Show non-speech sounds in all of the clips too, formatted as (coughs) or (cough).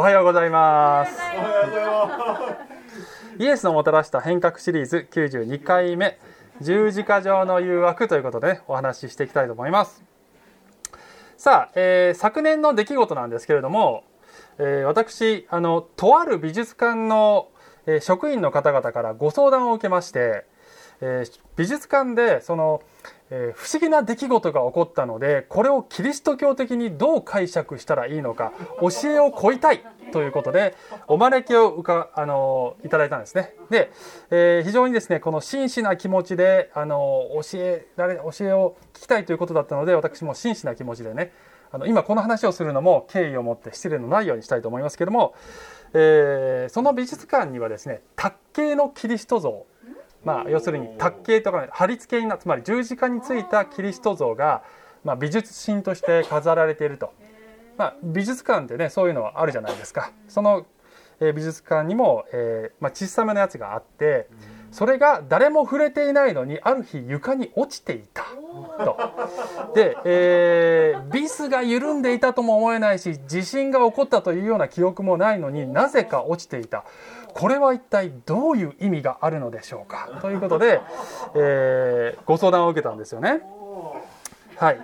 おはようございます。イエスのもたらした変革シリーズ92回目十字架上の誘惑ということで、ね、お話ししていきたいと思います。さあ、えー、昨年の出来事なんですけれども、えー、私あのとある美術館の、えー、職員の方々からご相談を受けまして、え美術館でそのえー、不思議な出来事が起こったのでこれをキリスト教的にどう解釈したらいいのか教えを請いたいということでお招きをうあのいただいたんですね。で、えー、非常にですねこの真摯な気持ちであの教えられ教えを聞きたいということだったので私も真摯な気持ちでねあの今この話をするのも敬意を持って失礼のないようにしたいと思いますけども、えー、その美術館にはですね卓形のキリスト像まあ、要するに卓形とか貼り付けになつまり十字架についたキリスト像が、まあ、美術品として飾られていると、まあ、美術館ってねそういうのはあるじゃないですか。その、えー、美術館にも、えーまあ、小さめのやつがあってそれが誰も触れていないのにある日床に落ちていた。と。で、えー、ビスが緩んでいたとも思えないし地震が起こったというような記憶もないのになぜか落ちていたこれは一体どういう意味があるのでしょうか？ということで、えー、ご相談を受けたんですよね。はい、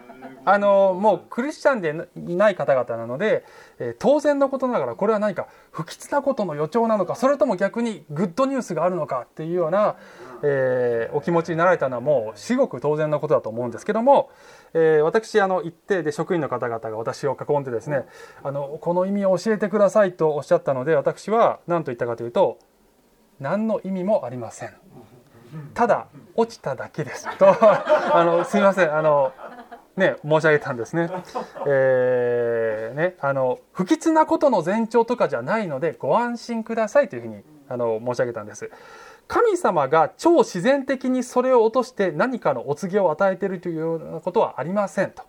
あのもうクリスチャンでない方々なので、えー、当然のことながらこれは何か不吉なことの予兆なのかそれとも逆にグッドニュースがあるのかっていうような、えー、お気持ちになられたのはもう至極当然のことだと思うんですけども、えー、私あの行ってで職員の方々が私を囲んでですねあのこの意味を教えてくださいとおっしゃったので私は何と言ったかというと何の意味もありませんただ落ちただけですと (laughs) あのすみませんあのね、申し上げたんですね。えー、ね、あの、不吉なことの前兆とかじゃないので、ご安心くださいというふうに、あの、申し上げたんです。神様が超自然的にそれを落として何かのお告げを与えているというようなことはありませんと。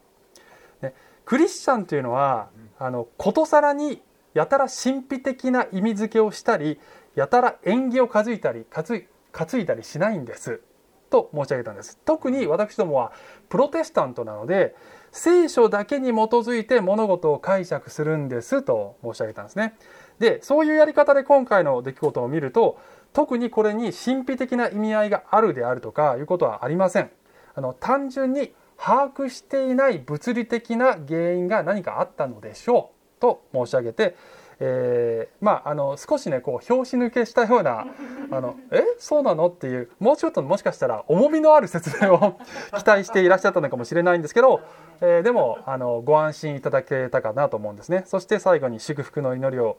ね、クリスチャンというのはあのことさらにやたら神秘的な意味付けをしたりやたら縁起を担いだり担いだりしないんですと申し上げたんです。特に私どもはプロテスタントなので聖書だけに基づいて物事を解釈するんですと申し上げたんですね。でそういうやり方で今回の出来事を見ると特にこれに神秘的な意味合いがあるであるとかいうことはありませんあの単純に把握していない物理的な原因が何かあったのでしょうと申し上げて、えー、まああの少しねこう拍子抜けしたような「(laughs) あのえそうなの?」っていうもうちょっともしかしたら重みのある説明を (laughs) 期待していらっしゃったのかもしれないんですけど、えー、でもあのご安心いただけたかなと思うんですねそして最後に祝福の祈りを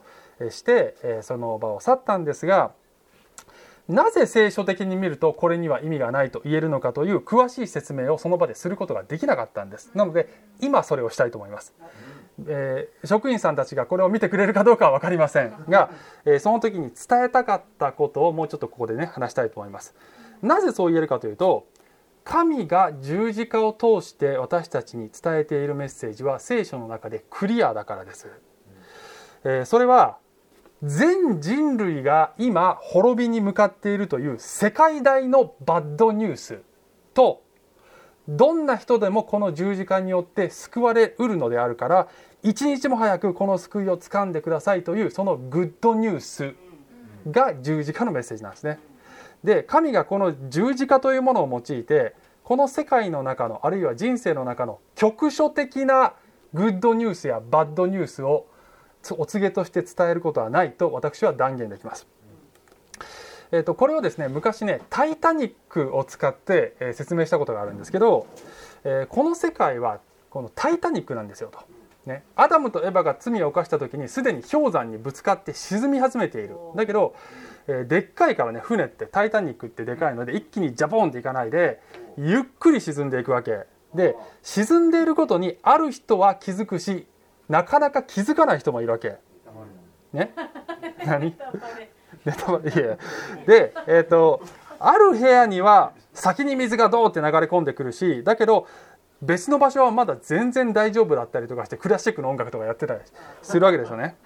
して、えー、その場を去ったんですがなぜ聖書的に見るとこれには意味がないと言えるのかという詳しい説明をその場ですることができなかったんです。なので今それをしたいと思います、えー、職員さんたちがこれを見てくれるかどうかは分かりませんが、えー、その時に伝えたかったことをもうちょっとここでね話したいと思います。なぜそう言えるかというと神が十字架を通して私たちに伝えているメッセージは聖書の中でクリアだからです、えー、それは全人類が今滅びに向かっているという世界大のバッドニュースとどんな人でもこの十字架によって救われうるのであるから一日も早くこの救いをつかんでくださいというそのグッドニュースが十字架のメッセージなんですね。で神がこの十字架というものを用いてこの世界の中のあるいは人生の中の局所的なグッドニュースやバッドニュースをお告げとして伝えることはないと私は断言できます。えーと、これをですね昔ね「タイタニック」を使って、えー、説明したことがあるんですけど、えー、この世界はこの「タイタニック」なんですよと。ね、アダムとエバが罪を犯した時にすでに氷山にぶつかって沈み始めているだけど、えー、でっかいからね船って「タイタニック」ってでかいので一気にジャポンっていかないでゆっくり沈んでいくわけで沈んでいることにある人は気づくしなかなか気づかない人もいるわけ。ね、(laughs) 何？ネタバレ。いやで、えーと、ある部屋には先に水がドーって流れ込んでくるしだけど別の場所はまだ全然大丈夫だったりとかしてクラシックの音楽とかやってたりするわけですよね。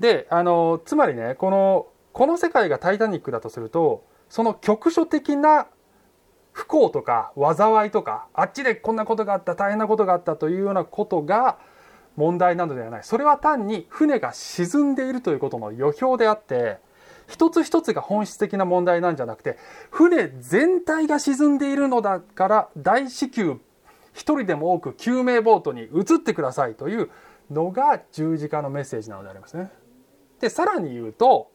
であのつまりねこのこの世界が「タイタニック」だとするとその局所的な不幸とか災いとかあっちでこんなことがあった大変なことがあったというようなことが問題などではないそれは単に船が沈んでいるということの予表であって一つ一つが本質的な問題なんじゃなくて船全体が沈んでいるのだから大至急一人でも多く救命ボートに移ってくださいというのが十字架のメッセージなのでありますね。でさらに言うと、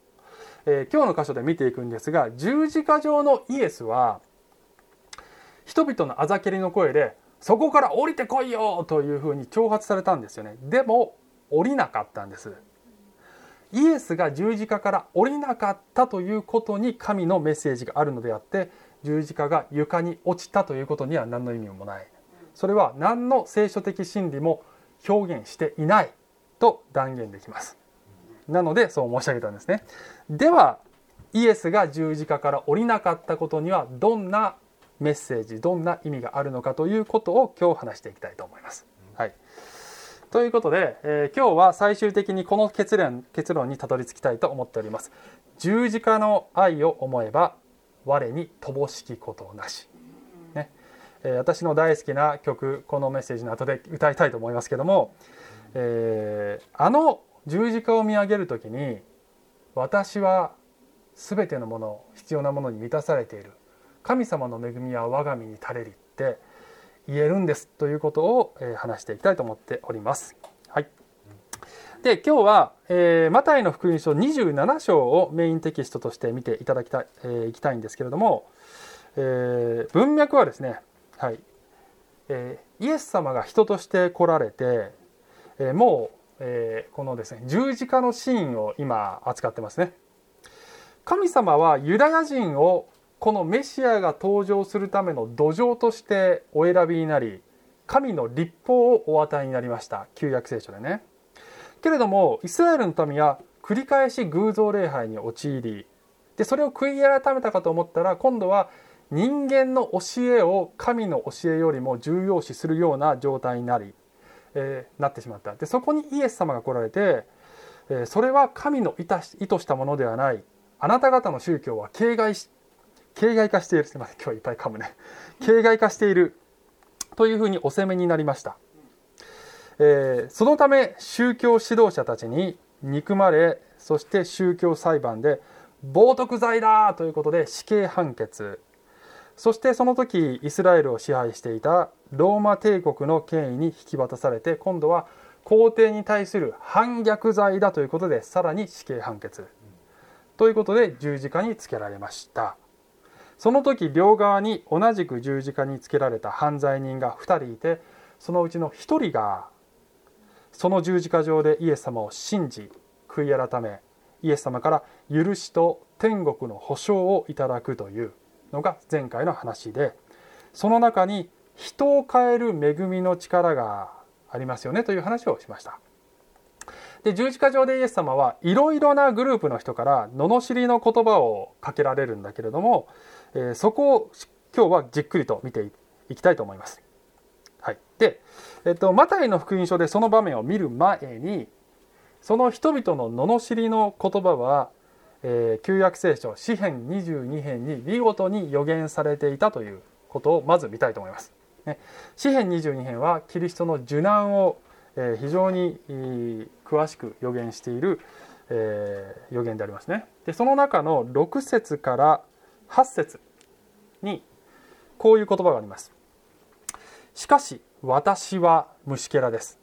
えー、今日の箇所で見ていくんですが十字架上のイエスは人々のあざけりの声でそこから降りてこいよというふうに挑発されたんですよね。でも降りなかったんです。イエスが十字架から降りなかったということに神のメッセージがあるのであって十字架が床に落ちたということには何の意味もない。それは何の聖書的真理も表現していないと断言できます。なのでそう申し上げたんですね。ではイエスが十字架から降りなかったことにはどんなメッセージどんな意味があるのかということを今日話していきたいと思います。はい、ということで、えー、今日は最終的にこの結論結論にたどり着きたいと思っております。十字架の愛を思えば我に乏しきことなし。ねえー、私の大好きな曲このメッセージの後で歌いたいと思いますけども、えー、あの十字架を見上げる時に私は全てのもの必要なものに満たされている神様の恵みは我が身に垂れりって言えるんですということを、え話していきたいと思っております。はい、で今日は、えー、マタイの福音書27章をメインテキストとして見ていただきたい,、えー、いきたいんですけれども、えー、文脈はですね、はいえ、イエス様が人として来られて、え、もう、え、このですね十字架のシーンを今扱ってますね。神様はユダヤ人をこのメシアが登場するための土壌としてお選びになり神の立法をお与えになりました。旧約聖書でね。けれどもイスラエルの民は繰り返し偶像礼拝に陥りでそれを悔い改めたかと思ったら今度は人間の教えを神の教えよりも重要視するような状態になり、えー、なってしまった。でそこにイエス様が来られて、えー、それは神の意図したものではない。あなた方の宗教は形骸し形骸化しているすみません今日いっぱい噛むね。形骸化しているというふうにお責めになりました、えー、そのため宗教指導者たちに憎まれそして宗教裁判で冒涜罪だということで死刑判決。そしてその時イスラエルを支配していたローマ帝国の権威に引き渡されて今度は皇帝に対する反逆罪だということでさらに死刑判決。ということで十字架につけられました。その時両側に同じく十字架につけられた犯罪人が2人いてそのうちの1人がその十字架上でイエス様を信じ悔い改めイエス様から許しと天国の保証をいただくというのが前回の話でその中に人を変える恵みの力がありますよねという話をしました。で十字架上でイエス様はいろいろなグループの人から罵りの言葉をかけられるんだけれどもえそこを今日はじっくりと見ていきたいと思います。はい、で、えっと、マタイの福音書でその場面を見る前にその人々の罵りの言葉は、えー、旧約聖書詩編22編に見事に予言されていたということをまず見たいと思います。ね、詩編22編はキリストの受難を、えー、非常に詳しく予言している、えー、予言でありますね。でその中の6節から8節にこういう言葉があります。しかし私は虫けらです。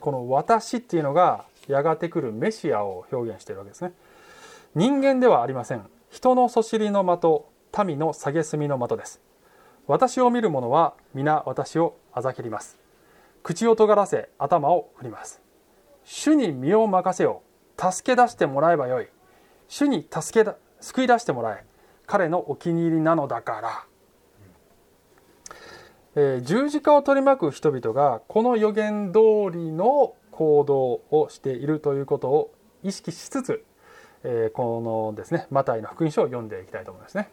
この私っていうのがやがて来るメシアを表現しているわけですね。人間ではありません。人のそしりの的、民の蔑みの的です。私を見る者は皆私をあざけります。口を尖らせ頭を振ります。主に身を任せよ。助け出してもらえばよい。主に助けだ救い出してもらえ。彼のお気に入りなのだから、えー、十字架を取り巻く人々がこの予言通りの行動をしているということを意識しつつ、えー、このですねマタイの福音書を読んでいきたいと思いますね。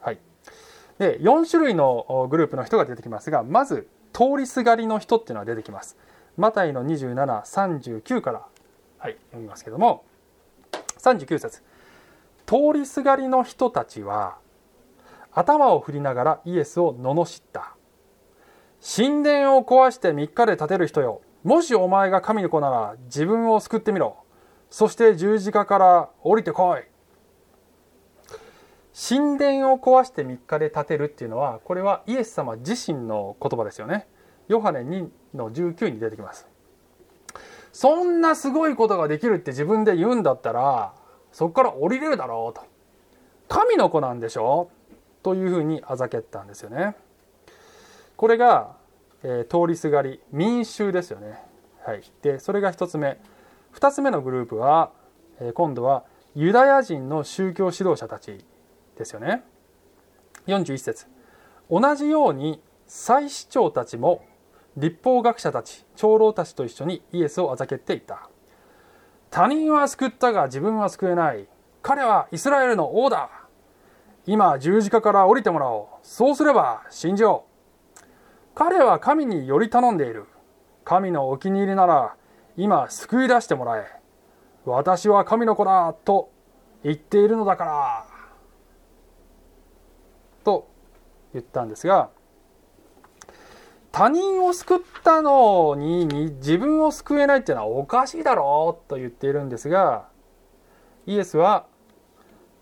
はい、で4種類のグループの人が出てきますがまず通りすがりの人っていうのは出てきます。マタイの2739から、はい、読みますけども39節。通りすがりの人たちは頭を振りながらイエスを罵った。神殿を壊して3日で建てる人よ。もしお前が神の子なら自分を救ってみろ。そして十字架から降りてこい。神殿を壊して3日で建てるっていうのはこれはイエス様自身の言葉ですよねヨハネ2の19に出てきます。そんなすごいことができるって自分で言うんだったらそこから降りれるだろうと。神の子なんでしょ？というふうにあざけったんですよね。これが、えー、通りすがり民衆ですよね。はい。でそれが1つ目。2つ目のグループは、えー、今度はユダヤ人の宗教指導者たちですよね。41節。同じように祭司長たちも立法学者たち長老たちと一緒にイエスをあざけっていた。他人は救ったが自分は救えない。彼はイスラエルの王だ。今十字架から降りてもらおう。そうすれば信じよう。彼は神により頼んでいる。神のお気に入りなら今救い出してもらえ。私は神の子だと言っているのだから。と言ったんですが他人を救ったのに自分を救えないっていうのはおかしいだろうと言っているんですがイエスは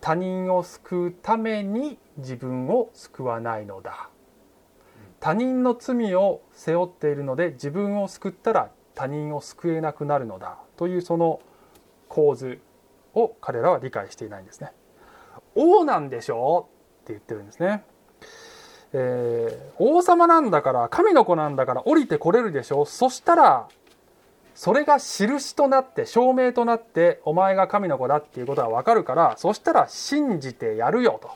他人を救うために自分を救わないのだ他人の罪を背負っているので自分を救ったら他人を救えなくなるのだというその構図を彼らは理解していないんですね。王なんでしょうって言ってるんですね。えー、王様なんだから神の子なんだから降りてこれるでしょ？そしたらそれが印となって証明となってお前が神の子だっていうことが分かるからそしたら信じてやるよと。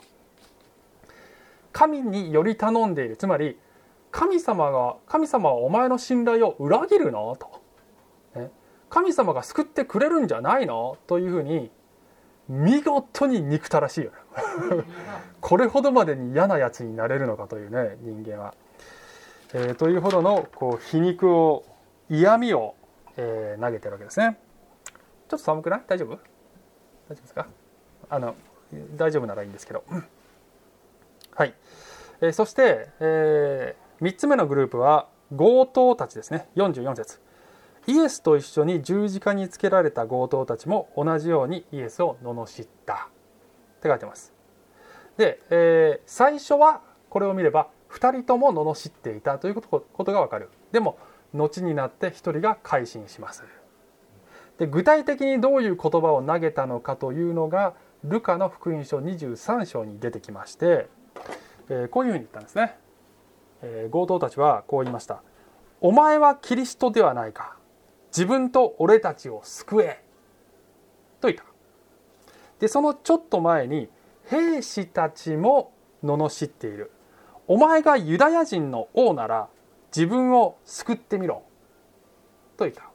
神により頼んでいる。つまり神様が神様はお前の信頼を裏切るの？と、ね、神様が救ってくれるんじゃないの？というふうに見事に憎たらしいよ (laughs) これほどまでに嫌なやつになれるのかというね人間は。えー、というほどのこう皮肉を嫌味を、えー、投げてるわけですね。ちょっと寒くない？大丈夫？大丈夫ですか？あの大丈夫ならいいんですけど。はい。えー、そして、えー、3つ目のグループは強盗たちですね。44節。イエスと一緒に十字架につけられた強盗たちも同じようにイエスを罵った。って書いてます。で、えー、最初はこれを見れば2人とも罵っていたということがわかる。でも後になって1人が改心します。で具体的にどういう言葉を投げたのかというのがルカの福音書23章に出てきまして、えー、こういうふうに言ったんですね、えー、強盗たちはこう言いました「お前はキリストではないか。自分と俺たちを救え。と言った。でそのちょっと前に兵士たちも罵っている。お前がユダヤ人の王なら自分を救ってみろ。と言った。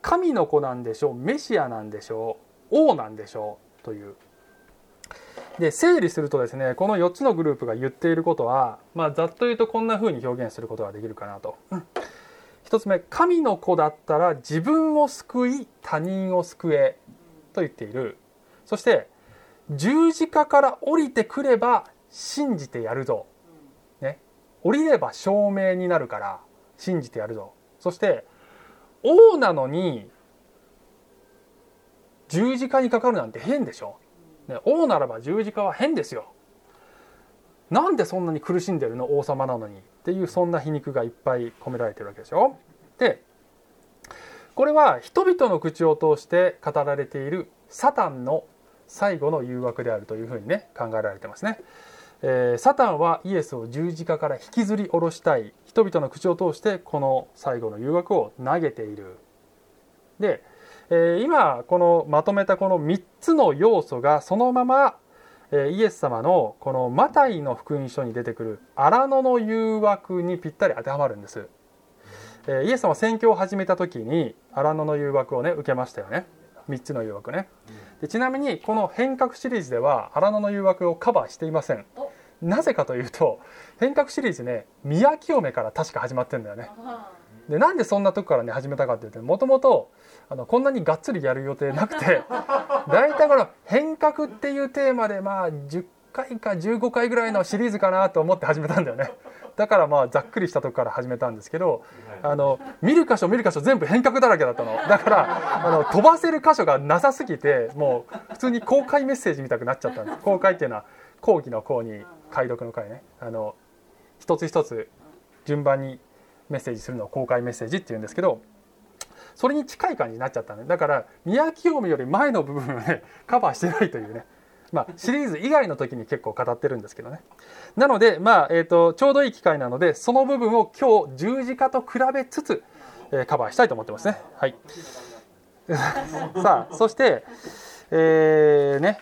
神の子なんでしょう。メシアなんでしょう。王なんでしょう。という。で整理するとですねこの4つのグループが言っていることは、まあ、ざっと言うとこんな風に表現することができるかなと。1つ目神の子だったら自分を救い他人を救えと言っている。そして十字架から降りてくれば信じてやるぞ、ね、降りれば証明になるから信じてやるぞ。そして王なのに十字架にかかるなんて変でしょ、ね、王ならば十字架は変ですよ。なんでそんなに苦しんでるの？王様なのに。っていうそんな皮肉がいっぱい込められてるわけでしょ。でこれは人々の口を通して語られているサタンの最後の誘惑であるというふうにね考えられてますね。えー、サタンはイエスを十字架から引きずり下ろしたい人々の口を通してこの最後の誘惑を投げている。で、えー、今このまとめたこの3つの要素がそのままイエス様のこのマタイの福音書に出てくる荒野の誘惑にぴったり当てはまるんです。イエス様宣教を始めた時に荒野の誘惑をね受けましたよね。3つの誘惑ね。でちなみにこの変革シリーズでは荒野の誘惑をカバーしていません。なぜかというと変革シリーズね宮清めから確か始まってんだよね。でなんでそんなとこからね始めたかっていうともともとあのこんなにがっつりやる予定なくて (laughs) 大体この変革っていうテーマでまあ10回か15回ぐらいのシリーズかなと思って始めたんだよね。だからまあざっくりしたとこから始めたんですけどあの見る箇所見る箇所全部変革だらけだったの。だからあの飛ばせる箇所がなさすぎてもう普通に公開メッセージみたくなっちゃったんです。公開っていうのは講義の講に解読の回ね。あの一つ一つ順番にメッセージするのを公開メッセージっていうんですけどそれに近い感じになっちゃったね。だから宮清美より前の部分をね (laughs) カバーしてないというね。まあ、シリーズ以外の時に結構語ってるんですけどね。なので、まあえーと、ちょうどいい機会なのでその部分を今日十字架と比べつつ、え、カバーしたいと思ってますね。はい。(laughs) さあそしてえー、ね。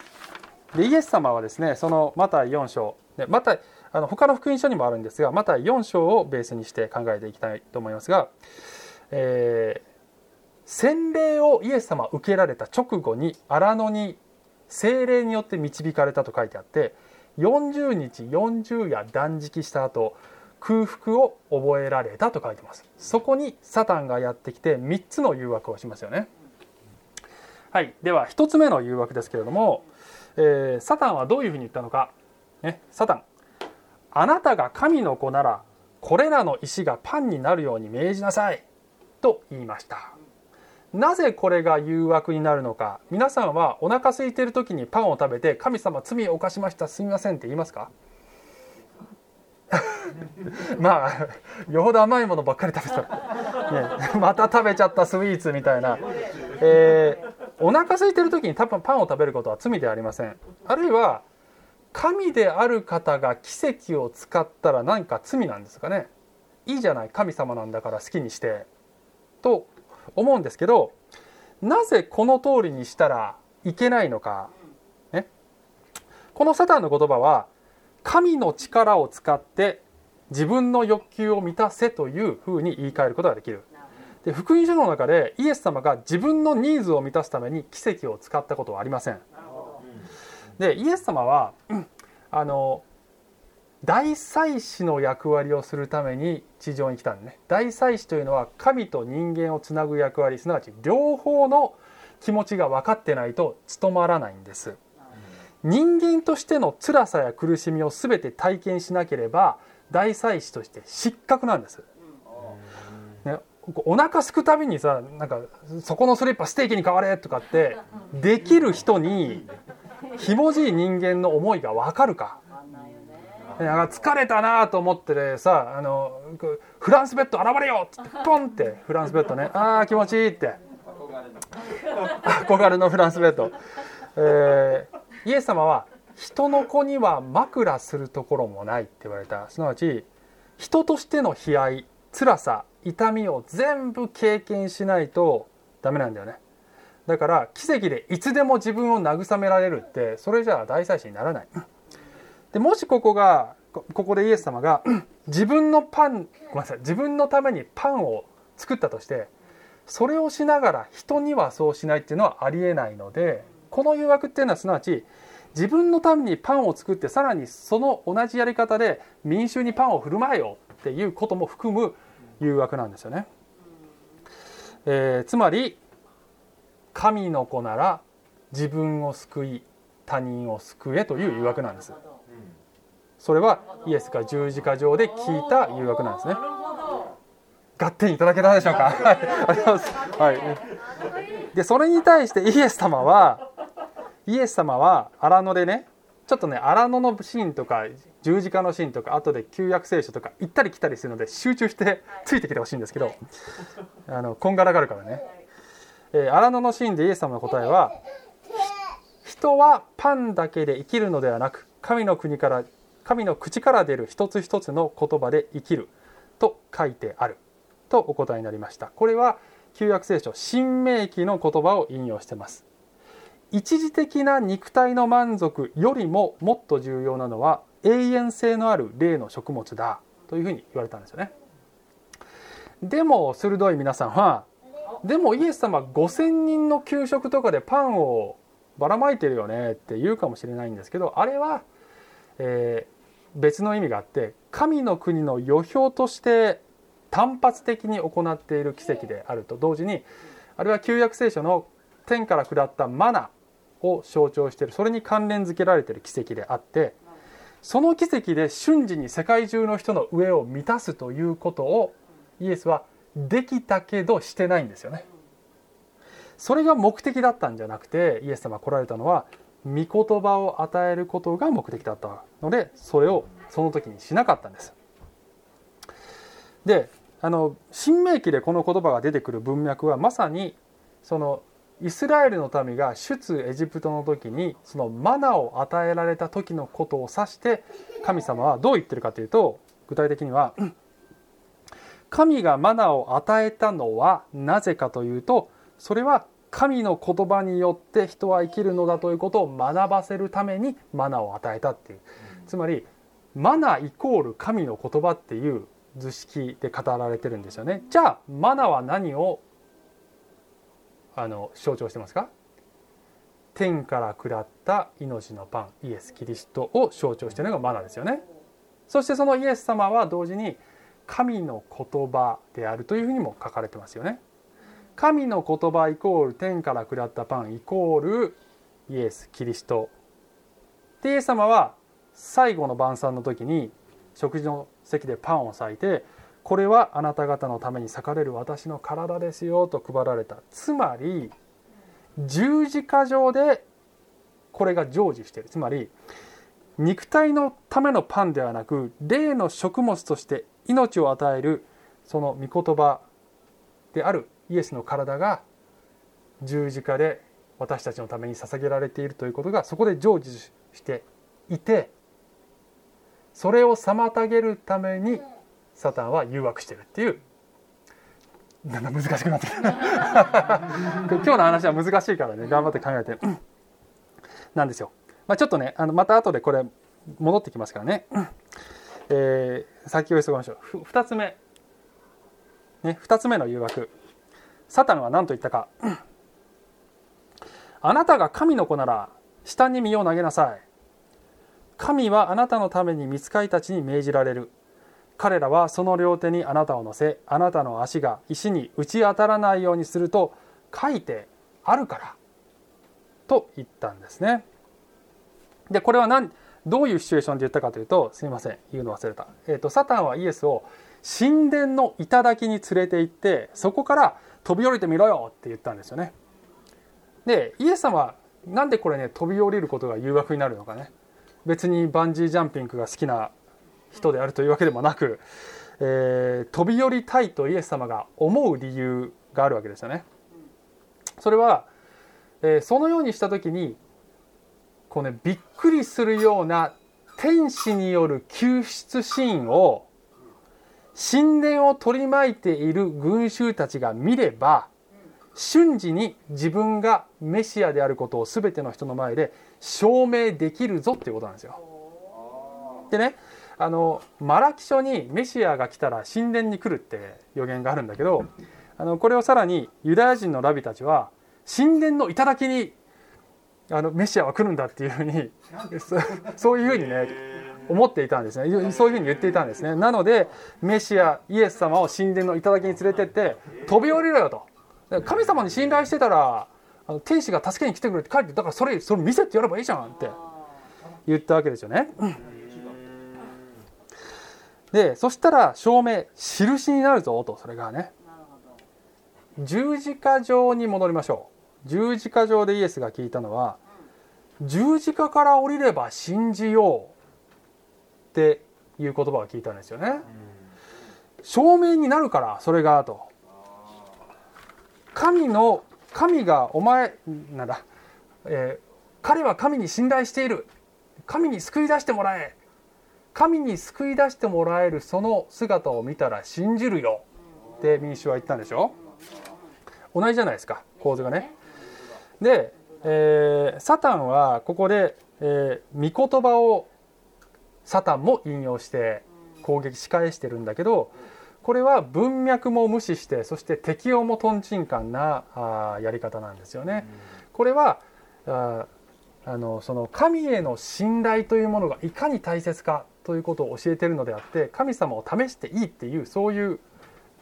でイエス様はですねそのマタイ4章。でマタあの他の福音書にもあるんですがマタイ4章をベースにして考えていきたいと思いますが、えー、洗礼をイエス様受けられた直後に荒野に精霊によって導かれたと書いてあって40日40夜断食した後空腹を覚えられたと書いてます。そこにサタンがやってきて3つの誘惑をしますよね。はい。では1つ目の誘惑ですけれども、えー、サタンはどういうふうに言ったのか、ね、サタン。あなたが神の子ならこれらの石がパンになるように命じなさい。と言いました。なぜこれが誘惑になるのか。皆さんはお腹空いてる時にパンを食べて「神様罪を犯しました。すみません」って言いますか？(laughs) まあよほど甘いものばっかり食べた、ね、また食べちゃったスイーツみたいな、えー、お腹空いてる時に多分パンを食べることは罪ではありません。あるいは神である方が奇跡を使ったら何か罪なんですかね。いいじゃない。神様なんだから好きにして。と思うんですけどなぜこの通りにしたらいけないのか、ね、このサタンの言葉は神の力を使って自分の欲求を満たせというふうに言い換えることができる。で福音書の中でイエス様が自分のニーズを満たすために奇跡を使ったことはありません。でイエス様はあの大祭司の役割をするために地上に来たんでね。大祭司というのは神と人間をつなぐ役割すなわち両方の気持ちが分かってないと務まらないんです。人間としての辛さや苦しみを全て体験しなければ大祭司として失格なんです、ね、お腹すくたびにさなんかそこのスリッパステーキに変われとかってできる人にひもじい人間の思いが分かるか疲れたなと思ってねさあのフランスベッド現れよっつってポンってフランスベッドね。ああ気持ちいいって。憧れのフランスベッド、えー、イエス様は人の子には枕するところもないって言われた。すなわち人としての悲哀辛さ痛みを全部経験しないとダメなんだよね。だから奇跡でいつでも自分を慰められるってそれじゃあ大祭司にならない。でもしここがここでイエス様が (clears throat) 自分のパンごめんなさい自分のためにパンを作ったとしてそれをしながら人にはそうしないっていうのはありえないのでこの誘惑っていうのはすなわち自分のためにパンを作ってさらにその同じやり方で民衆にパンを振る舞えよっていうことも含む誘惑なんですよね。えー、つまり神の子なら自分を救い他人を救えという誘惑なんです。それはイエスが十字架上で聞いた誘惑なんですね。合点いただけたでしょうか？はい。でそれに対してイエス様はイエス様は荒野でねちょっとね荒野のシーンとか十字架のシーンとか後で旧約聖書とか行ったり来たりするので集中してついてきてほしいんですけどあのこんがらがるからね、えー、荒野のシーンでイエス様の答えは人はパンだけで生きるのではなく神の国から神の口から出る一つ一つの言葉で生きると書いてある。とお答えになりました。これは旧約聖書新明記の言葉を引用してます。一時的な肉体の満足よりももっと重要なのは永遠性のある霊の食物だ。というふうに言われたんですよね。でも鋭い皆さんはでもイエス様5,000人の給食とかでパンをばらまいてるよねって言うかもしれないんですけどあれは、え別の意味があって神の国の予表として単発的に行っている奇跡であると同時にあるいは旧約聖書の天から下ったマナを象徴しているそれに関連づけられている奇跡であってその奇跡で瞬時に世界中の人の上を満たすということをイエスはできたけどしてないんですよね。それが目的だったんじゃなくてイエス様来られたのは御言葉を与えることが目的だったのでそれをその時にしなかったんです。であの新明記でこの言葉が出てくる文脈はまさにそのイスラエルの民が出エジプトの時にそのマナを与えられた時のことを指して神様はどう言ってるかというと具体的には神がマナを与えたのはなぜかというとそれは神の言葉によって人は生きるのだということを学ばせるためにマナを与えたっていう。つまりマナイコール神の言葉っていう図式で語られてるんですよね。じゃあマナは何をあの象徴してますか？天から下った命のパンイエス・キリストを象徴しているのがマナですよね。そしてそのイエス様は同時に神の言葉であるというふうにも書かれてますよね神の言葉イコール天から下ったパンイコールイエス・キリスト。でイエス様は最後の晩餐の時に食事の席でパンを裂いてこれはあなた方のために裂かれる私の体ですよと配られた。つまり十字架上でこれが成就している。つまり肉体のためのパンではなく霊の食物として命を与えるその御言葉である。イエスの体が十字架で私たちのために捧げられているということがそこで成就していてそれを妨げるためにサタンは誘惑してるっていう。なんだ難しくなってきた。(laughs) 今日の話は難しいからね頑張って考えて。なんですよ、まあ、ちょっとねあのまた後でこれ戻ってきますからね、えー、先を急ぎましょう。2つ目。ね2つ目の誘惑サタンは何と言ったか。あなたが神の子なら下に身を投げなさい。神はあなたのために見つかりたちに命じられる。彼らはその両手にあなたを乗せあなたの足が石に打ち当たらないようにすると書いてあるから。と言ったんですね。でこれは何どういうシチュエーションで言ったかというとすみません言うの忘れた、えーと、サタンはイエスを神殿の頂に連れて行ってそこから飛び降りてみろよって言ったんですよねでイエス様はなんでこれね飛び降りることが誘惑になるのかね別にバンジージャンピングが好きな人であるというわけでもなく、えー、飛び降りたいとイエス様が思う理由があるわけですよね。それは、えー、そのようにした時にこう、ね、びっくりするような天使による救出シーンを神殿を取り巻いている群衆たちが見れば瞬時に自分がメシアであることを全ての人の前で証明できるぞっていうことなんですよ。でねあのマラキ書にメシアが来たら神殿に来るって予言があるんだけどあのこれをさらにユダヤ人のラビたちは神殿の頂にあのメシアは来るんだっていうふうにそういうふうにね思っていたんですね。そういうふうに言っていたんですね。なのでメシアイエス様を神殿の頂に連れてって飛び降りろよと。神様に信頼してたら天使が助けに来てくれって書いてだからそれそれ見せてやればいいじゃんって言ったわけですよね。でそしたら証明印になるぞとそれがね。十字架上に戻りましょう。十字架上でイエスが聞いたのは十字架から降りれば信じよう。っていう言葉を聞いたんですよね。証明になるからそれがと。神の神がお前なんだ、えー、彼は神に信頼している。神に救い出してもらえ。神に救い出してもらえるその姿を見たら信じるよ。って民主は言ったんでしょ。同じじゃないですか構図がね。で、えー、サタンはここで、えー、御言葉をサタンも引用して攻撃し返してるんだけどこれは文脈も無視してそして適応もとんちんかんなあやり方なんですよね。これはああのその神への信頼というものがいかに大切かということを教えてるのであって神様を試していいっていうそういう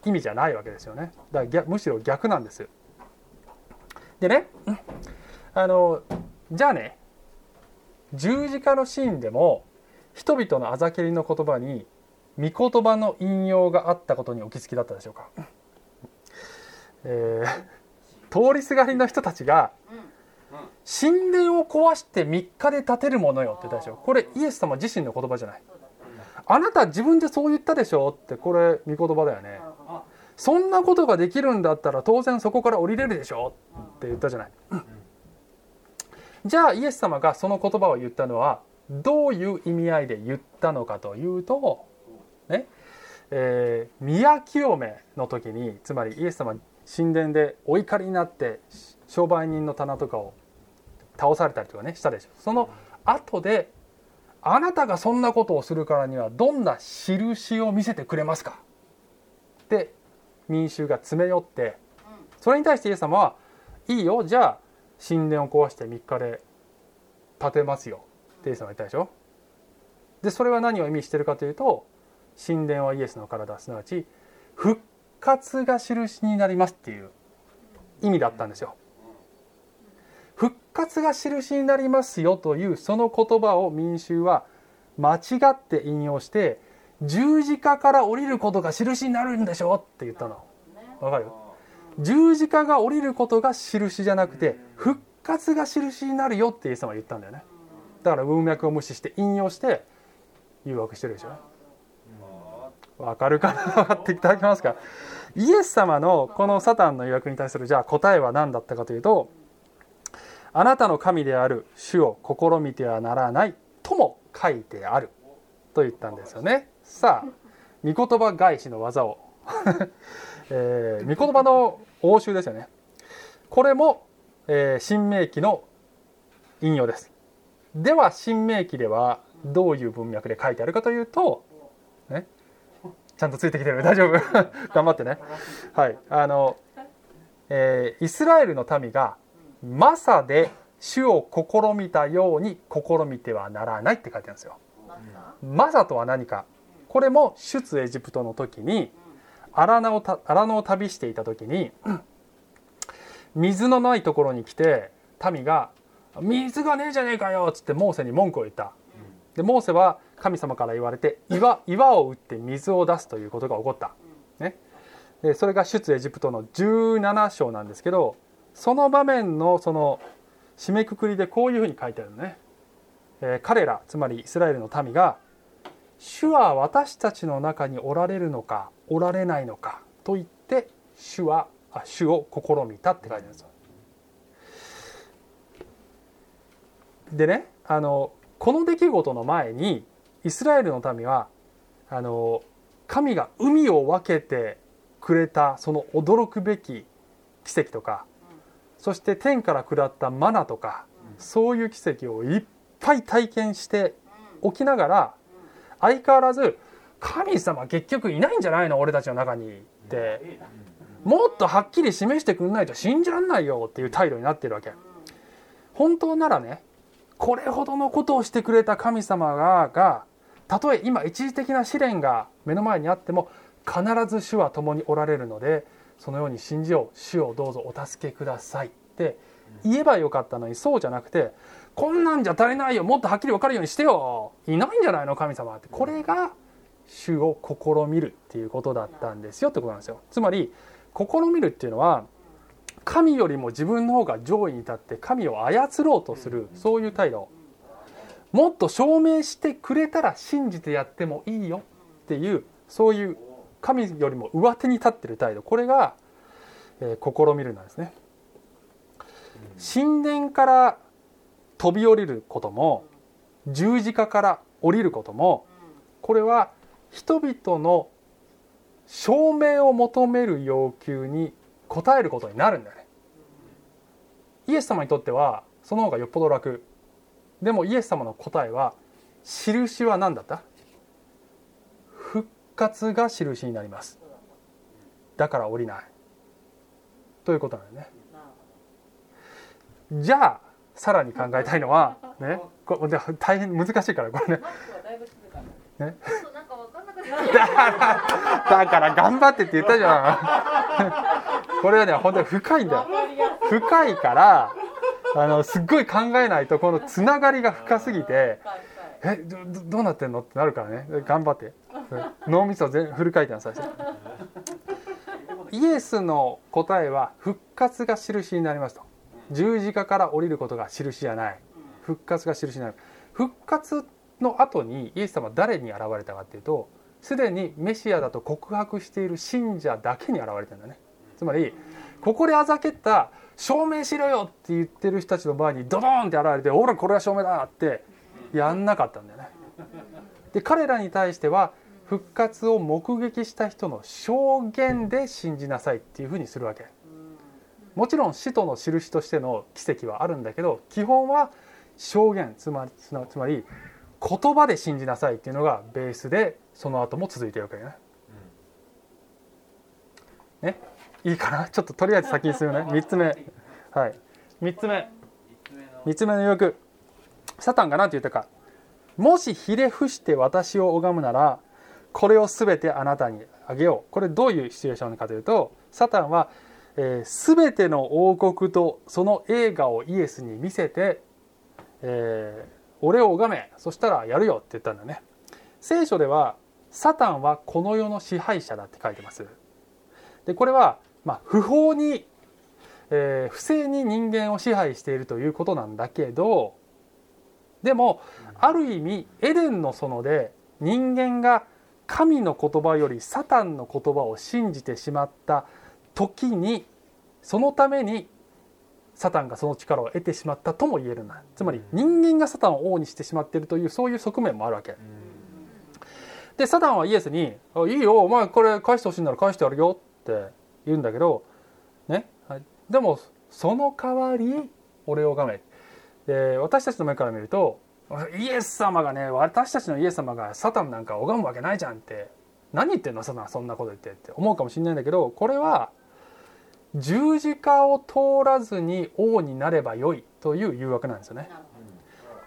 意味じゃないわけですよねだからむしろ逆なんですでねあのじゃあね十字架のシーンでも人々のあざけりの言葉に御言葉の引用があったことにお気づきだったでしょうか、えー、通りすがりの人たちが神殿を壊して3日で建てるものよって言ったでしょこれイエス様自身の言葉じゃない。あなた自分でそう言ったでしょってこれ御言葉だよね。そんなことができるんだったら当然そこから降りれるでしょって言ったじゃない。じゃあイエス様がその言葉を言ったのはどういう意味合いで言ったのかというとねえー、宮清めの時につまりイエス様神殿でお怒りになって商売人の棚とかを倒されたりとかねしたでしょその後であなたがそんなことをするからにはどんな印を見せてくれますか？って民衆が詰め寄ってそれに対してイエス様はいいよじゃあ神殿を壊して3日で建てますよ。ってイス様が言ったでしょ？でそれは何を意味してるかというと神殿はイエスの体すなわち復活が印になりますっていう意味だったんですよ。復活が印になりますよというその言葉を民衆は間違って引用して十字架から降りることが印になるんでしょって言ったの。わかる？十字架が降りることが印じゃなくて復活が印になるよってイエス様は言ったんだよね。だから文脈を無視して引用して誘惑してるでしょ？わかるかな？分かっていただけますか？イエス様のこのサタンの誘惑に対するじゃあ答えは何だったかというとあなたの神である主を試みてはならないとも書いてあると言ったんですよね。さあ御言葉返しの技を、(laughs) えー、御言葉の応酬ですよね。これも、えー、新明記の引用ですでは新明記ではどういう文脈で書いてあるかというと、ね、ちゃんとついてきてる。大丈夫。(laughs) 頑張ってね。はい。あの、えー、イスラエルの民がマサで主を試みたように試みてはならないって書いてあるんですよ。マサとは何か。これも出エジプトの時に荒野を荒野を旅していた時に (clears throat) 水のないところに来て民が「水がねえじゃねえかよ」っつってモーセに文句を言った。でモーセは神様から言われて岩岩を打って水を出すということが起こった。ね、でそれが出エジプトの17章なんですけどその場面のその締めくくりでこういうふうに書いてあるのね、えー、彼らつまりイスラエルの民が「主は私たちの中におられるのかおられないのか」と言って主はあ主を試みたって書いてあるんですよ。でねあのこの出来事の前にイスラエルの民はあの神が海を分けてくれたその驚くべき奇跡とかそして天から下ったマナとかそういう奇跡をいっぱい体験しておきながら相変わらず神様結局いないんじゃないの俺たちの中にってもっとはっきり示してくんないと信じらんないよっていう態度になってるわけ。本当ならねこれほどのことをしてくれた神様がたとえ今一時的な試練が目の前にあっても必ず主は共におられるのでそのように信じよう主をどうぞお助けくださいって言えばよかったのにそうじゃなくてこんなんじゃ足りないよもっとはっきり分かるようにしてよいないんじゃないの神様って。これが主を試みるっていうことだったんですよってことなんですよ。つまり試みるっていうのは神よりも自分の方が上位に立って神を操ろうとするそういう態度。もっと証明してくれたら信じてやってもいいよっていうそういう神よりも上手に立ってる態度。これが、えー、試みるなんですね。神殿から飛び降りることも十字架から降りることもこれは人々の証明を求める要求に応えることになるんだよね。イエス様にとってはその方がよっぽど楽。でもイエス様の答えは印は何だった？活が印になります。だから降りない。ということなんだよね。じゃあさらに考えたいのはねこれ大変難しいからこれね。ね。だから頑張ってって言ったじゃんこれはね本当に深いんだよ。深いからあのすっごい考えないとこのつながりが深すぎてえどどうなってんの？ってなるからね。頑張って。脳みそ全フル回転させて。イエスの答えは復活が印になりますと。十字架から降りることが印じゃない。復活が印になる。復活の後にイエス様は誰に現れたかっていうとすでにメシアだと告白している信者だけに現れてるんだねつまりここであざけった証明しろよって言ってる人たちの前にドドーンって現れて「ほらこれは証明だ!」ってやんなかったんだよね。で彼らに対しては復活を目撃した人の証言で信じなさいっていうふうにするわけ。もちろん使徒の印としての奇跡はあるんだけど基本は証言つまりつまり言葉で信じなさいっていうのがベースでその後も続いてるわけね。ねいいかな？ちょっととりあえず先に進むね。(laughs) 3つ目。はい。3つ目。3つ目の予約サタンが何て言ったか。もしひれ伏して私を拝むならこれを全てあなたにあげよう。これどういうシチュエーションかというとサタンは、えー、全ての王国とその映画をイエスに見せて、えー、俺を拝め。そしたらやるよって言ったんだね。聖書ではサタンはこの世の支配者だって書いてます。でこれは、まあ、不法に、えー、不正に人間を支配しているということなんだけどでもある意味エデンの園で人間が神の言葉よりサタンの言葉を信じてしまった時にそのためにサタンがその力を得てしまったとも言えるんだつまり人間がサタンを王にしてしまっているというそういう側面もあるわけ。でサタンはイエスに「いいよお前これ返してほしいなら返してやるよ」って言うんだけどねはいでもその代わり俺を拝めで私たちの目から見るとイエス様がね私たちのイエス様がサタンなんか拝むわけないじゃんって何言ってんのサタンそんなこと言ってって思うかもしれないんだけどこれは十字架を通らずに王になればよいという誘惑なんですよね。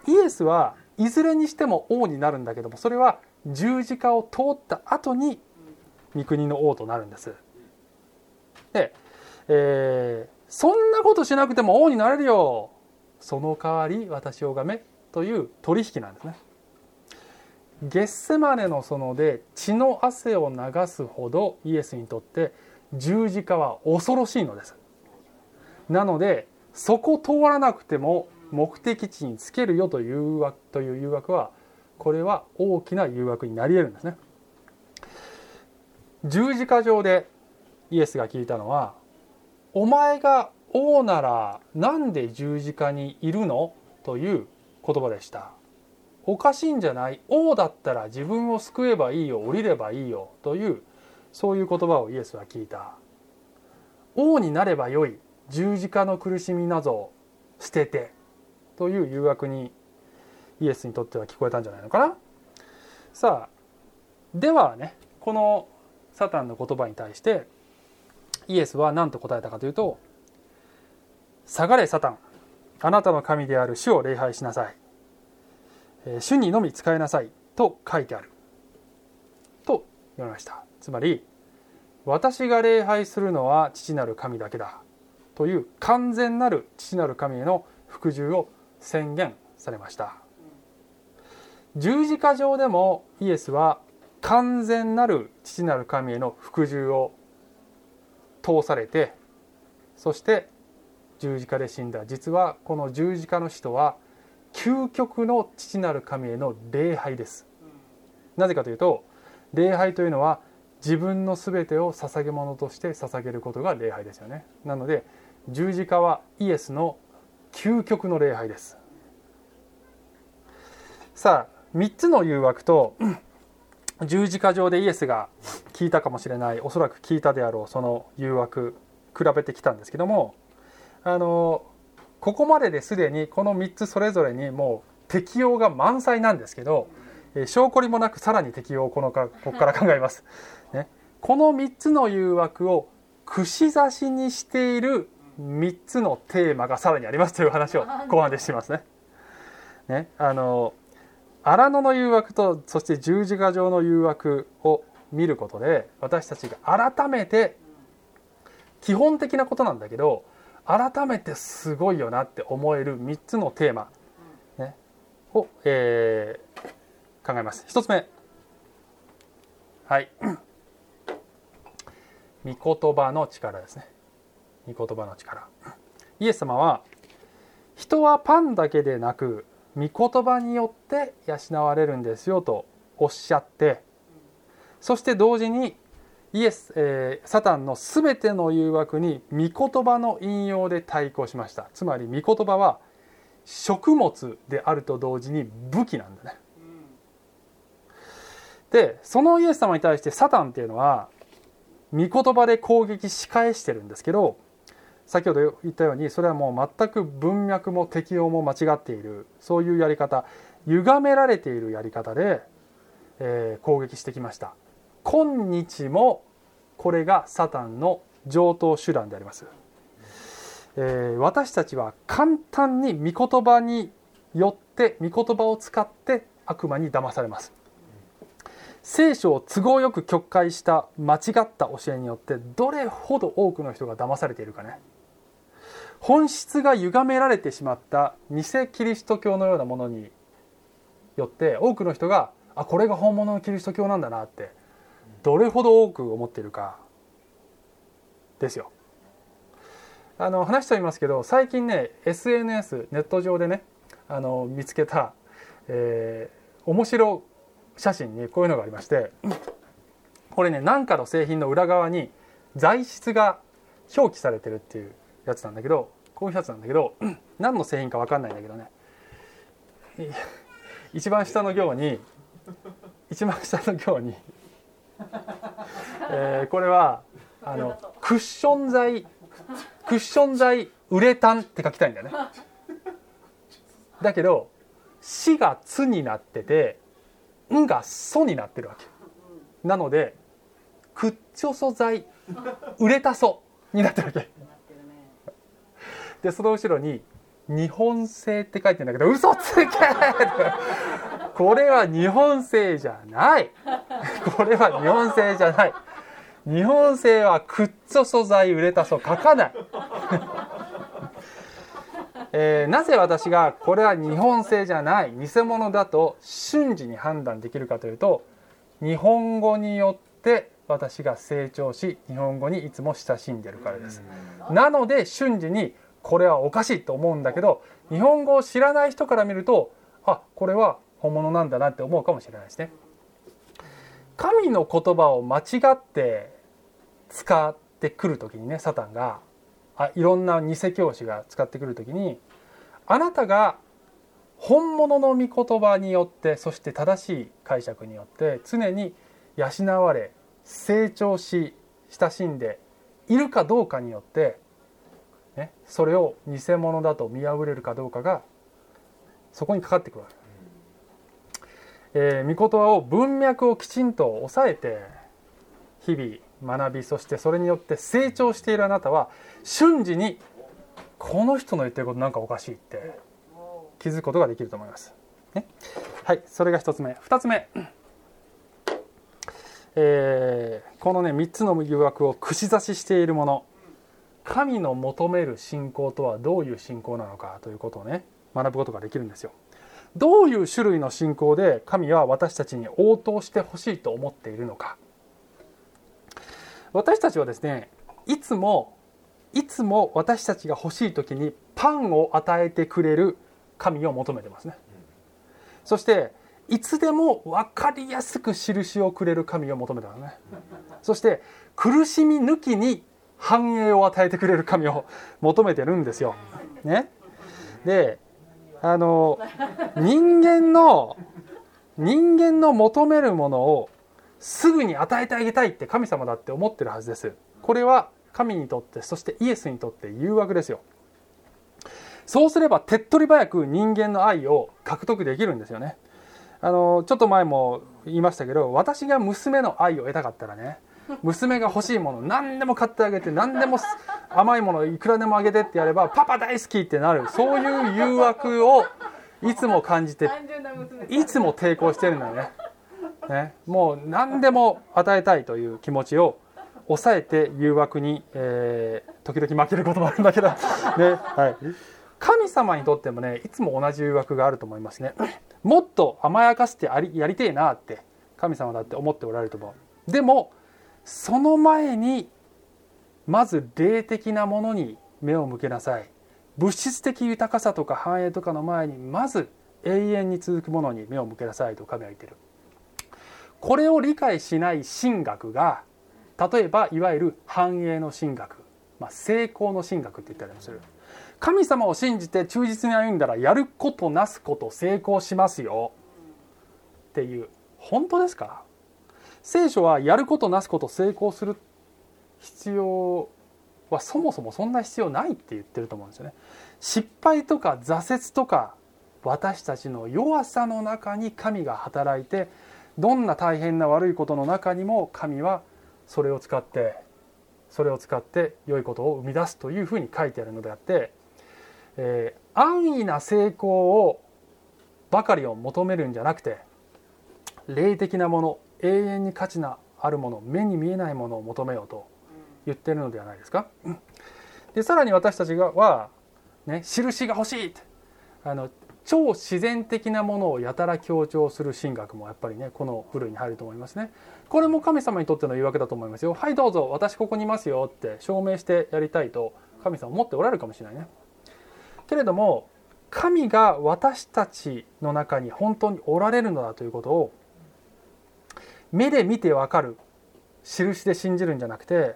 イエスはいずれにしても王になるんだけどもそれは十字架を通った後に御国の王となるんです。で、えー、そんなことしなくても王になれるよその代わり私をがめという取引なんですね。ゲッセマネの園で血の汗を流すほどイエスにとって十字架は恐ろしいのです。なのでそこ通らなくても目的地につけるよという誘惑という誘惑はこれは大きな誘惑になり得るんですね。十字架上でイエスが聞いたのは「お前が王ならなんで十字架にいるの?」という言葉でしたおかしいんじゃない王だったら自分を救えばいいよ降りればいいよというそういう言葉をイエスは聞いた王になればよい。十字架の苦しみなど捨ててという誘惑にイエスにとっては聞こえたんじゃないのかな。さあではねこのサタンの言葉に対してイエスは何と答えたかというと「下がれサタンあなたの神である主を礼拝しなさい。主にのみ使いなさいと書いてある。と言われました。つまり、私が礼拝するのは父なる神だけだ。という完全なる父なる神への服従を宣言されました。十字架上でもイエスは完全なる父なる神への服従を通されてそして十字架で死んだ。実はこの十字架の死とは究極の父なる神への礼拝です。なぜかというと礼拝というのは自分の全てを捧げ物として捧げることが礼拝ですよね。なので十字架はイエスの究極の礼拝です。さあ3つの誘惑と十字架上でイエスが聞いたかもしれないおそらく聞いたであろうその誘惑比べてきたんですけどもあのここまでですでにこの3つそれぞれにもう適用が満載なんですけど、え、証拠りもなくさらに適用をこのかここから考えます、ね、この3つの誘惑を串刺しにしている3つのテーマがさらにありますという話を後半でしますね。ね。あの荒野の誘惑とそして十字架上の誘惑を見ることで私たちが改めて基本的なことなんだけど改めてすごいよなって思える3つのテーマ、ね、を、えー、考えます。1つ目。はい。御言葉の力ですね。御言葉の力。イエス様は人はパンだけでなく御言葉によって養われるんですよとおっしゃってそして同時にイエス、えー、サタンの全ての誘惑に御言葉の引用で対抗しました。つまり御言葉は食物であると同時に武器なんだね、でそのイエス様に対してサタンっていうのは御言葉で攻撃し返してるんですけど先ほど言ったようにそれはもう全く文脈も適用も間違っているそういうやり方歪められているやり方で、えー、攻撃してきました。今日もこれがサタンの上等手段であります、えー、私たちは簡単に御言葉によって御言葉を使って悪魔に騙されます。聖書を都合よく曲解した間違った教えによってどれほど多くの人が騙されているかね。本質が歪められてしまった偽キリスト教のようなものによって多くの人があこれが本物のキリスト教なんだなってどれほど多く思っているかですよ。あの話しておりますけど最近ね SNS ネット上でねあの見つけた、えー、面白写真にこういうのがありましてこれね何かの製品の裏側に材質が表記されてるっていうやつなんだけどこういうやつなんだけど (clears throat) 何の製品か分かんないんだけどね。(laughs) 一番下の行に一番下の行にえー、これはあのクッション材クッション材ウレタンって書きたいんだよね。だけど「死」が「つ」になってて「ん」が「そ」になってるわけ。なので「クッチョ素材ウレタソ」になってるわけ。でその後ろに「日本製」って書いてるんだけど嘘つけこれは日本製じゃない。これは日本製じゃない。日本製はクッチョ素材売れたそう。書かない。えー、なぜ私がこれは日本製じゃない偽物だと瞬時に判断できるかというと日本語によって私が成長し日本語にいつも親しんでるからです。なので瞬時にこれはおかしいと思うんだけど日本語を知らない人から見るとあこれは本物なんだなって思うかもしれないですね。神の言葉を間違って使ってくる時にねサタンがあいろんな偽教師が使ってくる時にあなたが本物の御言葉によってそして正しい解釈によって常に養われ成長し親しんでいるかどうかによって、ね、それを偽物だと見破れるかどうかがそこにかかってくるわけ。えー、御言葉を文脈をきちんと抑えて日々学びそしてそれによって成長しているあなたは瞬時にこの人の言ってることなんかおかしいって気づくことができると思います。ね、はいそれが1つ目。2つ目、えー、このね3つの誘惑を串刺ししているもの神の求める信仰とはどういう信仰なのかということをね学ぶことができるんですよ。どういう種類の信仰で神は私たちに応答してほしいと思っているのか。私たちはですねいつもいつも私たちが欲しい時にパンを与えてくれる神を求めてますね。そしていつでも分かりやすく印をくれる神を求めてますね。そして苦しみ抜きに繁栄を与えてくれる神を求めてるんですよ。ね、であの人間の人間の求めるものをすぐに与えてあげたいって神様だって思ってるはずです。これは神にとってそしてイエスにとって誘惑ですよ。そうすれば手っ取り早く人間の愛を獲得できるんですよね。あのちょっと前も言いましたけど私が娘の愛を得たかったらね娘が欲しいもの何でも買ってあげて何でも甘いものいくらでもあげてってやればパパ大好きってなる。そういう誘惑をいつも感じていつも抵抗してるんだよね。ね。もう何でも与えたいという気持ちを抑えて誘惑に、えー、時々負けることもあるんだけど、ね。はい、神様にとってもねいつも同じ誘惑があると思いますね。もっと甘やかしてやりやりてえなって神様だって思っておられると思う。でもその前にまず霊的なものに目を向けなさい。物質的豊かさとか繁栄とかの前にまず永遠に続くものに目を向けなさいと神は言ってる。これを理解しない神学が例えばいわゆる繁栄の神学、まあ、成功の神学って言ったりもする。神様を信じて忠実に歩んだらやることなすこと成功しますよ。っていう本当ですか？聖書はやることなすこと成功する必要はそもそもそんな必要ないって言ってると思うんですよね。失敗とか挫折とか私たちの弱さの中に神が働いてどんな大変な悪いことの中にも神はそれを使ってそれを使って良いことを生み出すというふうに書いてあるのであって、えー、安易な成功をばかりを求めるんじゃなくて霊的なもの永遠に価値のあるもの目に見えないものを求めようと言ってるのではないですか？(laughs) でさらに私たちがは、ね、印が欲しいってあの超自然的なものをやたら強調する神学もやっぱりねこの部類に入ると思いますね。これも神様にとっての言い訳だと思いますよ。はいどうぞ私ここにいますよって証明してやりたいと神様思っておられるかもしれないね。けれども神が私たちの中に本当におられるのだということを目で見てわかる。印で信じるんじゃなくて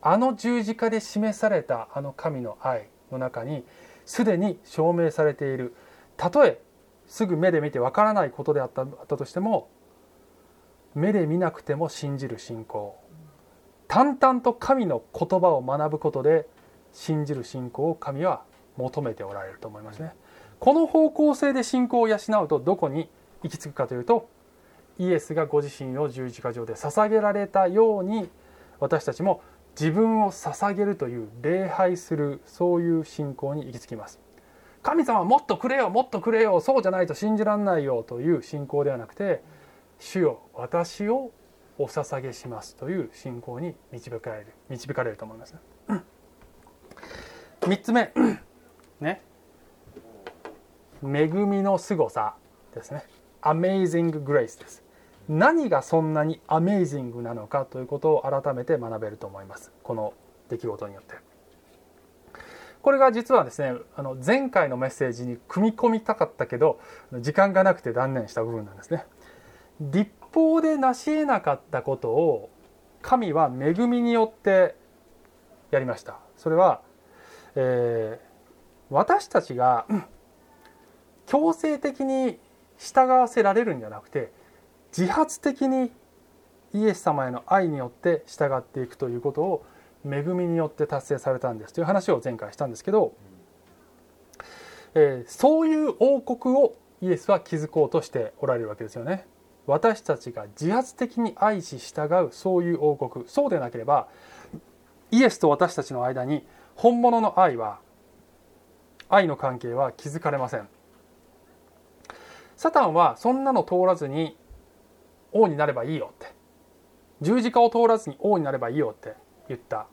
あの十字架で示されたあの神の愛の中にすでに証明されている。たとえすぐ目で見てわからないことであったとしても目で見なくても信じる信仰。淡々と神の言葉を学ぶことで信じる信仰を神は求めておられると思いますね。この方向性で信仰を養うとどこに行き着くかというとイエスがご自身を十字架上で捧げられたように私たちも自分を捧げるという礼拝するそういう信仰に行き着きます。神様もっとくれよもっとくれよそうじゃないと信じらんないよという信仰ではなくて主よ私をお捧げしますという信仰に導かれる導かれると思います、(coughs) 3つ目 (coughs) ね。恵みの凄さですね。Amazing Grace です。何がそんなにアメイジングなのかということを改めて学べると思います。この出来事によって。これが実はですねあの前回のメッセージに組み込みたかったけど時間がなくて断念した部分なんですね。立法で成し得なかったことを神は恵みによってやりました。それは、えー、私たちが強制的に従わせられるんじゃなくて自発的にイエス様への愛によって従っていくということを恵みによって達成されたんですという話を前回したんですけど、えー、そういう王国をイエスは築こうとしておられるわけですよね。私たちが自発的に愛し従うそういう王国そうでなければイエスと私たちの間に本物の愛は愛の関係は築かれませんサタンはそんなの通らずに王になればいいよって。十字架を通らずに王になればいいよって言った。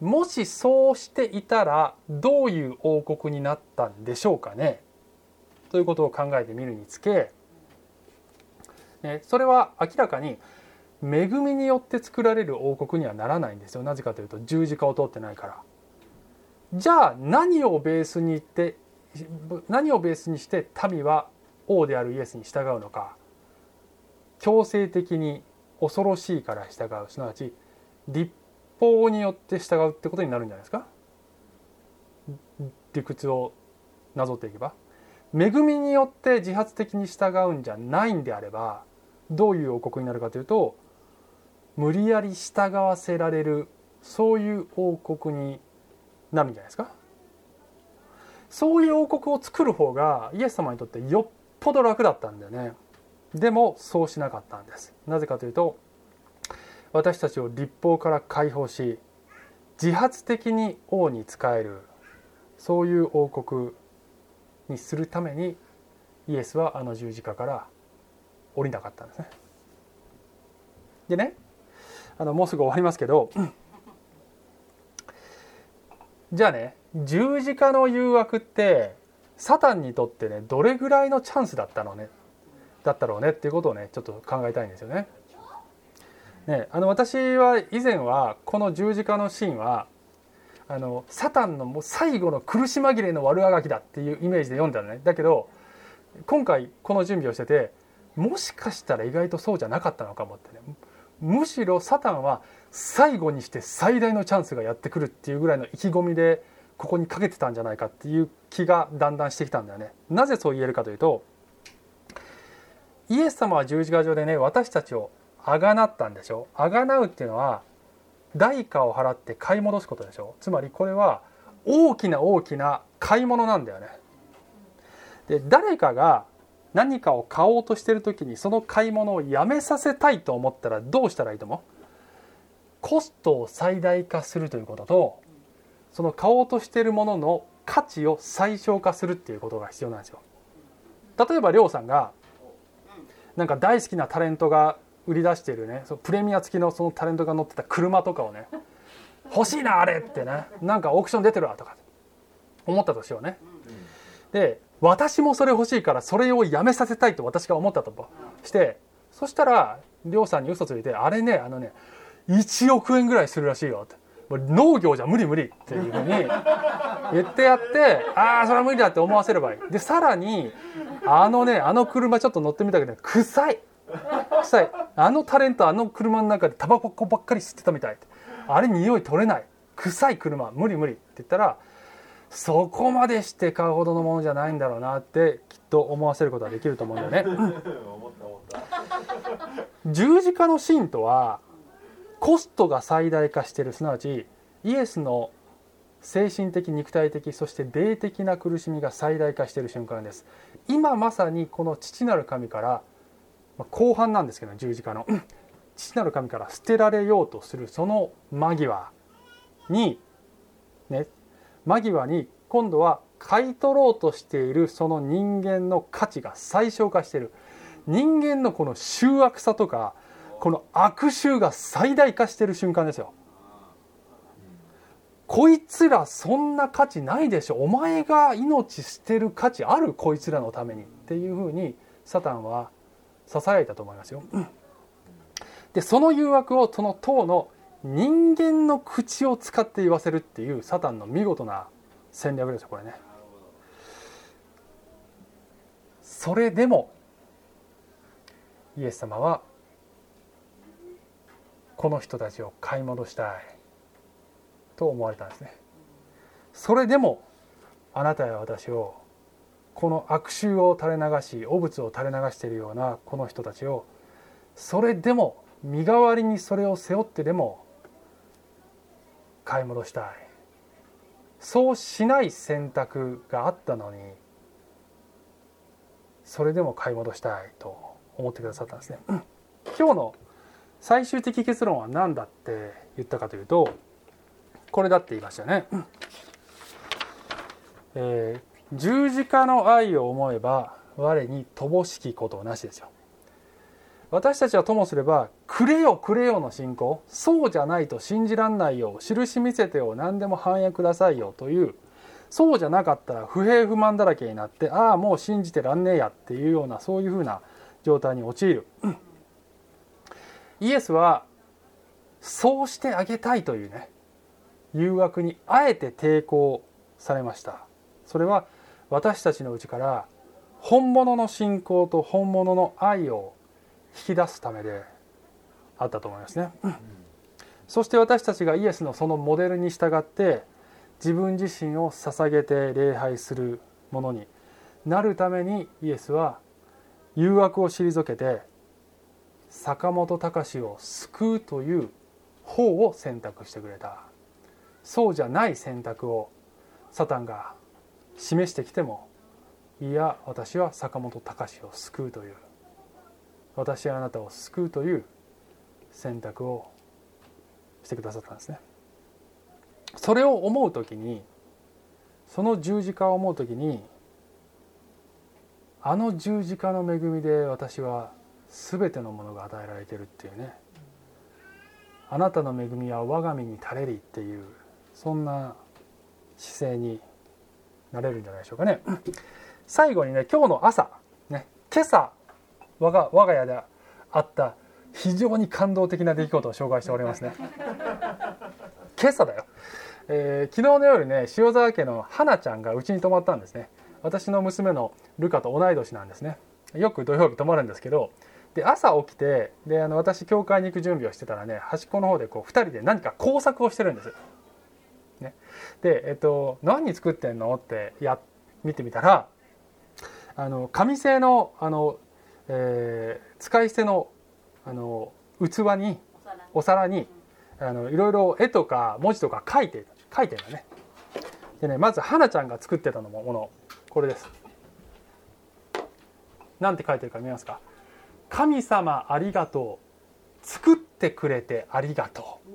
もしそうしていたらどういう王国になったんでしょうかね？ということを考えてみるにつけそれは明らかに恵みによって作られる王国にはならないんですよ。なぜかというと十字架を通ってないから。じゃあ何をベースにって何をベースにして民は王であるイエスに従うのか。強制的に恐ろしいから従うすなわち立法によって従うってことになるんじゃないですか？理屈をなぞっていけば。恵みによって自発的に従うんじゃないんであればどういう王国になるかというと無理やり従わせられるそういう王国になるんじゃないですか？そういう王国を作る方がイエス様にとってよっぽど楽だったんだよね。でもそうしなかったんですなぜかというと私たちを立法から解放し自発的に王に仕えるそういう王国にするためにイエスはあの十字架から降りなかったんですね。でねあのもうすぐ終わりますけど (clears throat) じゃあね十字架の誘惑ってサタンにとってねどれぐらいのチャンスだったのね？だったろうねっていうことをねちょっと考えたいんですよね。ねあの私は以前はこの十字架のシーンはあのサタンのもう最後の苦し紛れの悪あがきだっていうイメージで読んだのねだけど今回この準備をしててもしかしたら意外とそうじゃなかったのかもってねむしろサタンは最後にして最大のチャンスがやってくるっていうぐらいの意気込みでここにかけてたんじゃないかっていう気がだんだんしてきたんだよね。なぜそう言えるかというとイエス様は十字架上でね私たちをあがなったんでしょ？あがなうっていうのは代価を払って買い戻すことでしょ？つまりこれは大きな大きな買い物なんだよね。で誰かが何かを買おうとしてる時にその買い物をやめさせたいと思ったらどうしたらいいと思う？コストを最大化するということとその買おうとしてるものの価値を最小化するっていうことが必要なんですよ。例えばりょうさんがなんか大好きなタレントが売り出しているねそのプレミア付きのそのタレントが乗ってた車とかをね欲しいなあれってねなんかオークション出てるわとか思ったとしようね。で私もそれ欲しいからそれをやめさせたいと私が思ったとしてそしたらりょうさんに嘘ついてあれねあのね1億円ぐらいするらしいよって農業じゃ無理無理っていうふうに言ってやってああそれは無理だって思わせればいい。でさらにあのねあの車ちょっと乗ってみたけど臭い。臭い。あのタレントあの車の中でタバコばっかり吸ってたみたいあれ匂い取れない。臭い車。無理無理。って言ったらそこまでして買うほどのものじゃないんだろうなってきっと思わせることができると思うんだよね。十字架のシーンとはコストが最大化しているすなわちイエスの精神的肉体的そして霊的な苦しみが最大化している瞬間です。今まさにこの父なる神から後半なんですけど十字架の。(clears throat) 父なる神から捨てられようとするその間際にね間際に今度は買い取ろうとしているその人間の価値が最小化している。人間のこの醜悪さとかこの悪臭が最大化している瞬間ですよ。こいつらそんな価値ないでしょ。お前が命捨てる価値あるこいつらのために。っていうふうにサタンはささやいたと思いますよ。でその誘惑をその塔の人間の口を使って言わせるっていうサタンの見事な戦略ですよこれね。それでもイエス様はこの人たちを買い戻したい。と思われたんですね。それでもあなたや私をこの悪臭を垂れ流し汚物を垂れ流しているようなこの人たちをそれでも身代わりにそれを背負ってでも買い戻したい。そうしない選択があったのにそれでも買い戻したいと思ってくださったんですね。今日の最終的結論は何だって言ったかというとこれだって言いましたね。えー、十字架の愛を思えば我に乏しきことなしですよ。私たちはともすれば「くれよくれよ」の信仰そうじゃないと信じらんないよ印見せてよ何でも反映くださいよというそうじゃなかったら不平不満だらけになってああもう信じてらんねえやっていうようなそういうふうな状態に陥るイエスはそうしてあげたいというね誘惑にあえて抵抗されました。それは私たちのうちから本物の信仰と本物の愛を引き出すためであったと思いますね、うん、そして私たちがイエスのそのモデルに従って自分自身を捧げて礼拝するものになるためにイエスは誘惑を退けて坂本隆を救うという方を選択してくれたそうじゃない選択をサタンが示してきてもいや私は坂本隆を救うという私はあなたを救うという選択をしてくださったんですね。それを思う時にその十字架を思う時にあの十字架の恵みで私は全てのものが与えられてるっていうね。あなたの恵みは我が身に垂れりっていうそんな姿勢になれるんじゃないでしょうかね。最後にね今日の朝ね今朝我が我が家であった非常に感動的な出来事を紹介しておりますね。今朝だよ、えー、昨日の夜ね塩沢家の花ちゃんがうちに泊まったんですね。私の娘のルカと同い年なんですね。よく土曜日泊まるんですけどで朝起きてであの私教会に行く準備をしてたらね端っこの方でこう2人で何か工作をしてるんです。ね、で、えっと、何作ってんの？ってや見てみたらあの紙製のあの、えー、使い捨てのあの器にお皿にあのいろいろ絵とか文字とか書いて書いてるのね。でねまず花ちゃんが作ってたのものこれです。なんて書いてるか見ますか？神様ありがとう。作ってくれてありがとう。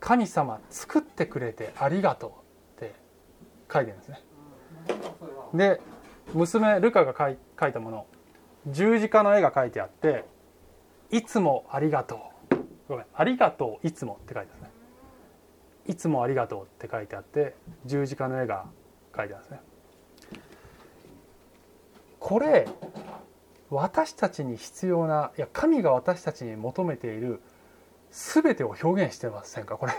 神様作ってくれてありがとう。って書いてるんですね。で娘ルカが書い書いたもの。十字架の絵が書いてあって「いつもありがとう」ごめん「ありがとういつも」って書いてあるんですね「いつもありがとう」って書いてあって十字架の絵が書いてあるんですね。これ私たちに必要ないや神が私たちに求めている全てを表現してませんか？これ。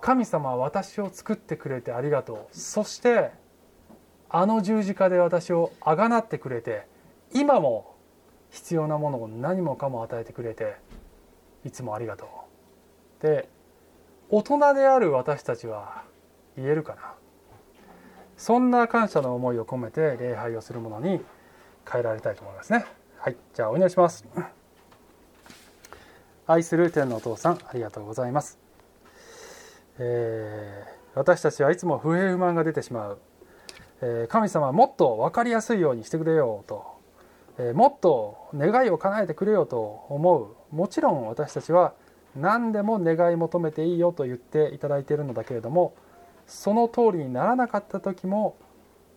神様は私を作ってくれてありがとう。そしてあの十字架で私をあがなってくれて今も必要なものを何もかも与えてくれていつもありがとう。で大人である私たちは言えるかな？そんな感謝の思いを込めて礼拝をするものに変えられたいと思いますね。はい。じゃあお祈りします。愛する天のお父さんありがとうございます、えー、私たちはいつも不平不満が出てしまう、えー、神様はもっと分かりやすいようにしてくれようと、えー、もっと願いを叶えてくれよと思う。もちろん私たちは何でも願い求めていいよと言っていただいているのだけれどもその通りにならなかった時も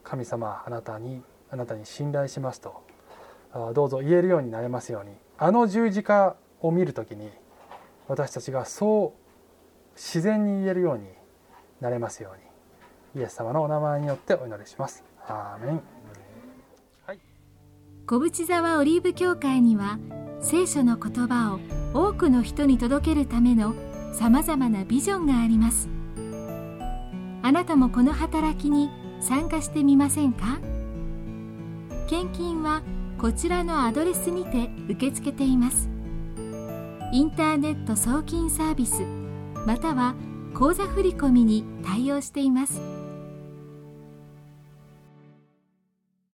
神様あなたにあなたに信頼しますとどうぞ言えるようになれますように。あの十字架を見る時に私たちがそう自然に言えるようになれますように。イエス様のお名前によってお祈りします。アーメン、はい、小淵沢オリーブ教会には聖書の言葉を多くの人に届けるためのさまざまなビジョンがありますあなたもこの働きに参加してみませんか献金はこちらのアドレスにて受け付けています。インターネット送金サービスまたは口座振込に対応しています。